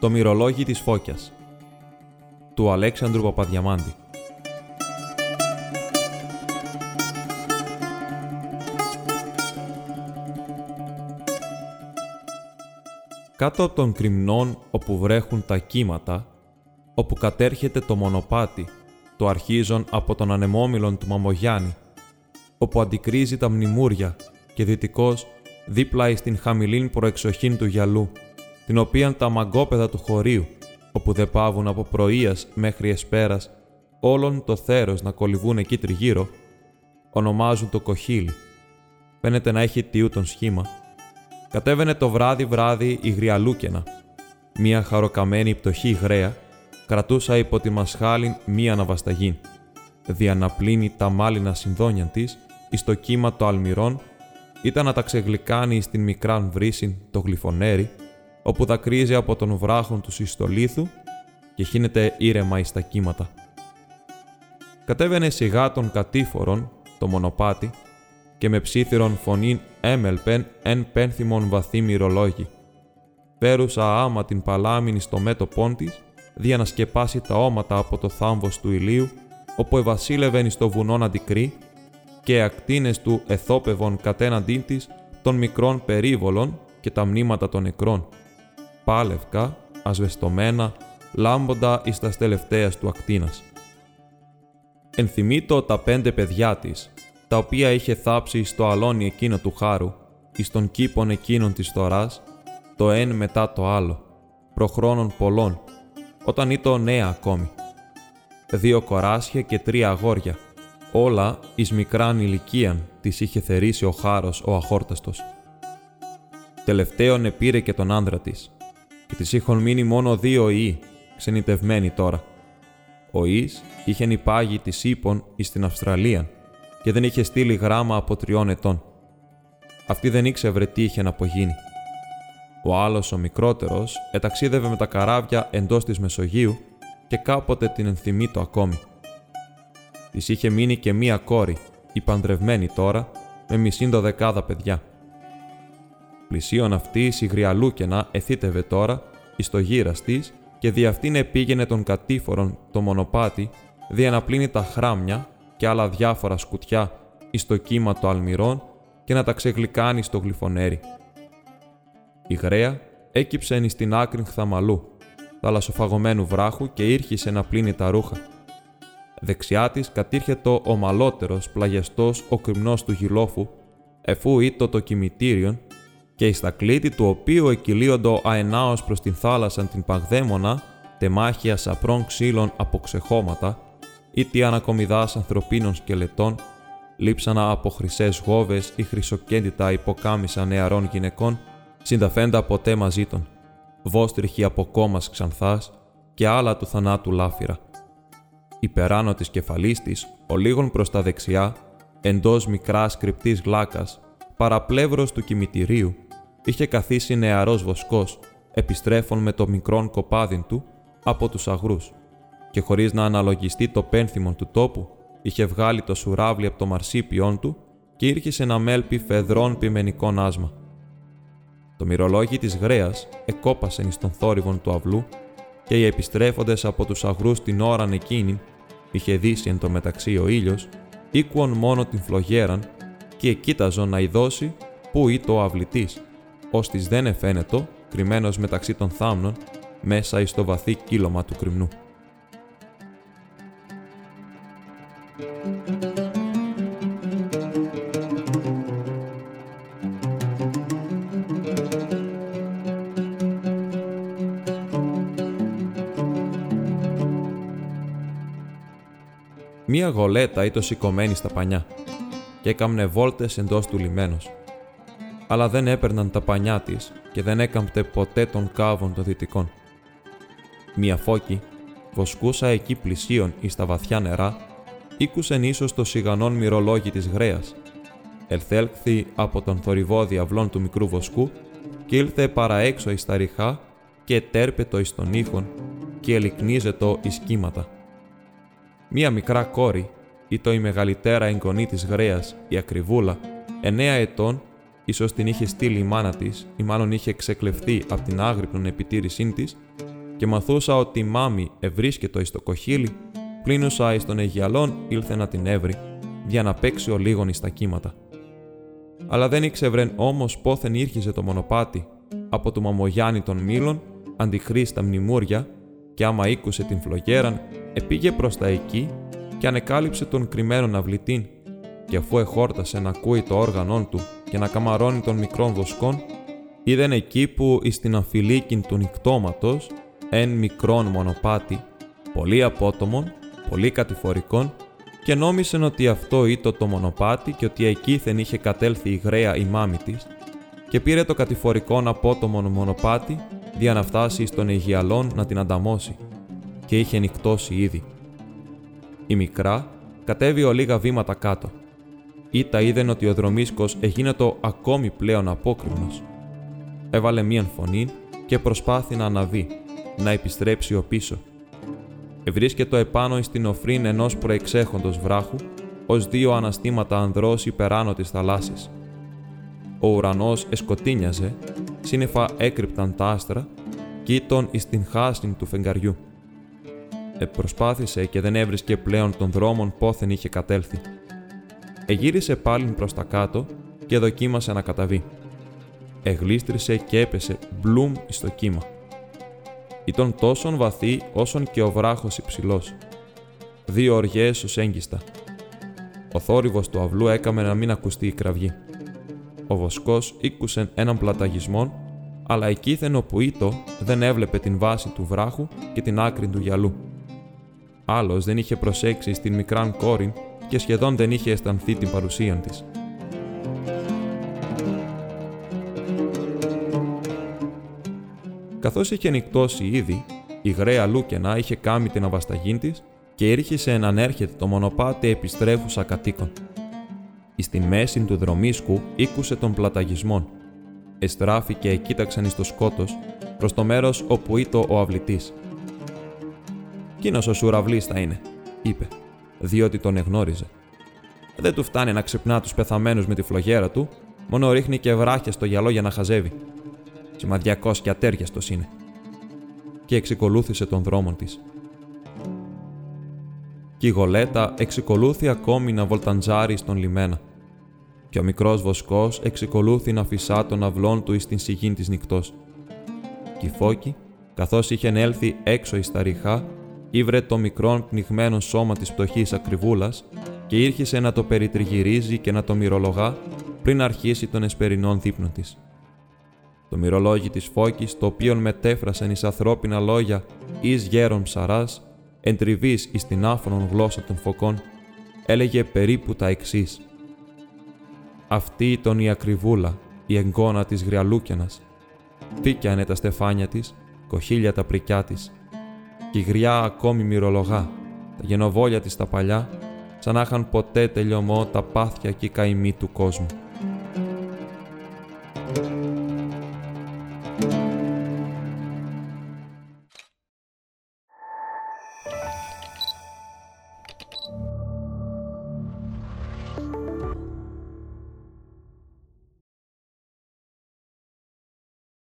Το μυρολόγι της Φώκιας του Αλέξανδρου Παπαδιαμάντη. Κάτω από τον κρυμνών όπου βρέχουν τα κύματα, όπου κατέρχεται το μονοπάτι, το αρχίζον από τον ανεμόμυλον του Μαμογιάννη, όπου αντικρίζει τα μνημούρια και δυτικός δίπλα εις την χαμηλήν προεξοχήν του γυαλού, την οποίαν τα μαγκόπεδα του χωρίου, όπου δεν πάβουν από πρωίας μέχρι εσπέρας, όλον το θέρος να κολυβούν εκεί τριγύρω, ονομάζουν το κοχύλι. Φαίνεται να έχει τιού τον σχήμα. Κατέβαινε το βράδυ-βράδυ η γριαλούκαινα. Μία χαροκαμένη πτωχή γραία κρατούσα υπό τη μασχάλιν μία αναβασταγήν. Διαναπλύνει τα μάλινα συνδόνια της, εις το κύμα το αλμυρών, ήταν να τα ξεγλυκάνει στην μικράν βρύσιν το γλυφονέρι, όπου δακρύζει από τον βράχον του συστολίθου και χύνεται ήρεμα εις τα κύματα. Κατέβαινε σιγά των κατήφορων, το μονοπάτι, και με ψήθυρον φωνήν έμελπεν εν πένθυμον βαθύ μυρολόγη. Πέρουσα άμα την παλάμινη στο μέτωπόν της, δια να σκεπάσει τα όματα από το θάμβος του ηλίου, όπου ευασίλευεν στο βουνόν αντικρή, και ακτίνες του εθόπευον κατέναντίν της των μικρών περίβολων και τα μνήματα των νεκρών πάλευκα, ασβεστομένα, λάμποντα εις τας τελευταίας του ακτίνας. Ενθυμείτο τα πέντε παιδιά της, τα οποία είχε θάψει στο αλόνι εκείνο του χάρου, εις των κήπων εκείνων της θωράς, το εν μετά το άλλο, προχρόνων πολλών, όταν ήταν νέα ακόμη. Δύο κοράσια και τρία αγόρια, όλα εις μικράν ηλικίαν της είχε θερήσει ο χάρος ο αχόρταστος. Τελευταίον επήρε και τον άνδρα της, και της είχαν μείνει μόνο δύο ιοί, ξενιτευμένοι τώρα. Ο Ιης είχε υπάγει της ύπων εις την Αυστραλία και δεν είχε στείλει γράμμα από τριών ετών. Αυτή δεν ήξερε τι είχε να απογίνει. Ο άλλος, ο μικρότερος, εταξίδευε με τα καράβια εντός της Μεσογείου και κάποτε την ενθυμεί ακόμη. Της είχε μείνει και μία κόρη, η παντρευμένη τώρα, με μισήν δεκάδα παιδιά. Πλησίον αυτή η γριαλούκαινα εθίτευε τώρα εις το γύρας της και δι' αυτήν επήγαινε τον κατήφορον το μονοπάτι, δι' να πλύνει τα χράμια και άλλα διάφορα σκουτιά εις το κύμα των αλμυρών και να τα ξεγλυκάνει στο γλυφονέρι. Η γραία έκυψε εις την άκρη χθαμαλού, θαλασσοφαγωμένου βράχου και ήρχισε να πλύνει τα ρούχα. Δεξιά της κατήρχε ο ομαλότερος πλαγιαστός ο κρυμνός του γυλόφου, εφού ήτο το κημητήριον και εις τα κλίτη του οποίου εκκυλίοντο αενάως προς την θάλασσα την παγδαίμονα, τεμάχια σαπρών ξύλων από ξεχώματα, ή τι ανακομιδάς ανθρωπίνων σκελετών, λείψανα από χρυσές γόβες ή χρυσοκέντητα υποκάμισα νεαρών γυναικών, συνταφέντα ποτέ μαζί των, βόστριχοι από κόμμα ξανθάς και άλλα του θανάτου λάφυρα. Υπεράνω της κεφαλής της, ο λίγων προς τα δεξιά, εντός μικράς κρυπτής γλάκας, παραπλεύρος του κημητηρίου, είχε καθίσει νεαρός βοσκός, επιστρέφων με το μικρόν κοπάδιν του από τους αγρούς και χωρίς να αναλογιστεί το πένθυμον του τόπου, είχε βγάλει το σουράβλι από το μαρσίπιόν του και ήρχισε να μέλπει φεδρών πιμενικών άσμα. Το μυρολόγι της γρέας εκόπασε εις τον θόρυβον του αυλού και οι επιστρέφοντες από τους αγρούς την ώραν εκείνη, είχε δύσει εν το μεταξύ ο ήλιος, ήκουον μόνο την φλογέραν και εκείταζον να ειδώσει πού ή το αυλητής ώστις δεν εφαίνετο, κρυμμένος μεταξύ των θάμνων, μέσα εις το βαθύ κύλωμα του κρυμνού. Μία γολέτα ήταν σηκωμένη στα πανιά και έκαμνε βόλτες εντός του λιμένος αλλά δεν έπαιρναν τα πανιά της και δεν έκαμπτε ποτέ των κάβων των δυτικών. Μια φώκη, βοσκούσα εκεί πλησίον εις τα βαθιά νερά, ήκουσεν ίσως το σιγανόν μυρολόγι της γραία. Ελθέλκθη από τον θορυβό διαβλών του μικρού βοσκού και ήλθε παραέξω εις τα ριχά και τέρπετο εις τον ήχον και ελικνίζετο εις κύματα. Μία μικρά κόρη, ή το η μεγαλύτερα εγγονή της γρέας, η ακριβούλα, εννέα ετών, ίσως την είχε στείλει η μάνα της ή μάλλον είχε ξεκλεφθεί από την άγρυπνον επιτήρησή της και μαθούσα ότι η μάμη ευρίσκετο εις το κοχύλι, πλήνουσα εις των Αιγιαλών ήλθε να την έβρει, για να παίξει ο λίγον εις τα κύματα. Αλλά δεν ήξευρεν όμως πόθεν ήρχιζε το μονοπάτι από του Μαμογιάννη των Μήλων, αντιχρίστα μνημούρια, και άμα ήκουσε την φλογέραν, επήγε προς τα εκεί και ανεκάλυψε τον κρυμμένον αυλητήν, και αφού εχόρτασε να ακούει το όργανόν του και να καμαρώνει των μικρών βοσκών, είδεν εκεί που εις την αφιλίκην του νυκτώματος, εν μικρόν μονοπάτι, πολύ απότομον, πολύ κατηφορικών, και νόμισεν ότι αυτό ήτο το μονοπάτι και ότι εκείθεν είχε κατέλθει η γραία η μάμη της, και πήρε το κατηφορικόν απότομον μονοπάτι δια να φτάσει εις τον Αιγιαλόν να την ανταμώσει, και είχε νυχτώσει ήδη. Η μικρά κατέβει ο λίγα βήματα κάτω. Ήτα είδεν ότι ο δρομίσκος το ακόμη πλέον απόκριμνος. Έβαλε μίαν φωνή και προσπάθη να αναβεί, να επιστρέψει ο πίσω. Ευρίσκετο επάνω εις την οφρήν ενός προεξέχοντος βράχου, ως δύο αναστήματα ανδρός υπεράνω της θαλάσσης. Ο ουρανός εσκοτίνιαζε, σύννεφα έκρυπταν τα άστρα, κοίτων εις την χάσιν του φεγγαριού. Επροσπάθησε και δεν έβρισκε πλέον τον δρόμον πόθεν είχε κατέλθει. Εγύρισε πάλιν προς τα κάτω και δοκίμασε να καταβεί. Εγλίστρησε και έπεσε μπλουμ εις το κύμα. Ήταν τόσον βαθύ όσον και ο βράχος υψηλός. Δύο οργές ως έγκιστα. Ο θόρυβος του αυλού έκαμε να μην ακουστεί η κραυγή. Ο βοσκός ήκουσε έναν πλαταγισμό, αλλά εκείθεν όπου ήτο δεν έβλεπε την βάση του βράχου και την άκρη του γυαλού. Άλλος δεν είχε προσέξει στην μικράν κόρη και σχεδόν δεν είχε αισθανθεί την παρουσία της. Καθώς είχε νυχτώσει ήδη, η γραία Λούκαινα είχε κάμει την αβασταγή της και ήρχισε να ανέρχεται το μονοπάτι επιστρέφουσα κατοίκων. Εις τη μέση του δρομίσκου ήκουσε τον πλαταγισμόν. Εστράφηκε και κοίταξαν εις το σκότος, προς το μέρος όπου ήτο ο αυλητής. «Κίνο ο σουραυλής θα είναι», είπε, διότι τον εγνώριζε. Δεν του φτάνει να ξυπνά τους πεθαμένους με τη φλογέρα του, μόνο ρίχνει και βράχια στο γυαλό για να χαζεύει. Σημαδιακός και ατέριαστος είναι. Και εξικολούθησε τον δρόμο της. Κι η γολέτα εξικολούθη ακόμη να βολταντζάρει στον λιμένα. Και ο μικρός βοσκός εξικολούθη να φυσά τον αυλόν του εις την σιγήν της νυχτός. Κι η φώκη, καθώς είχε έλθει έξω εις τα ριχά, ήβρε το μικρόν πνιγμένο σώμα της πτωχής ακριβούλας και ήρχισε να το περιτριγυρίζει και να το μυρολογά πριν αρχίσει τον εσπερινόν δείπνο της. Το μυρολόγι της φώκης, το οποίο μετέφρασαν εις ανθρώπινα λόγια εις γέρον ψαράς, εντριβής εις την άφωνον γλώσσα των φωκών, έλεγε περίπου τα εξής. Αυτή ήταν η ακριβούλα, η εγγόνα της γριαλούκιανας. Τίκιανε τα στεφάνια της, κοχύλια τα πρικιά της και η γριά ακόμη μυρολογά. Τα γενοβόλια της τα παλιά, σαν να είχαν ποτέ τελειωμό τα πάθια και οι καημοί του κόσμου.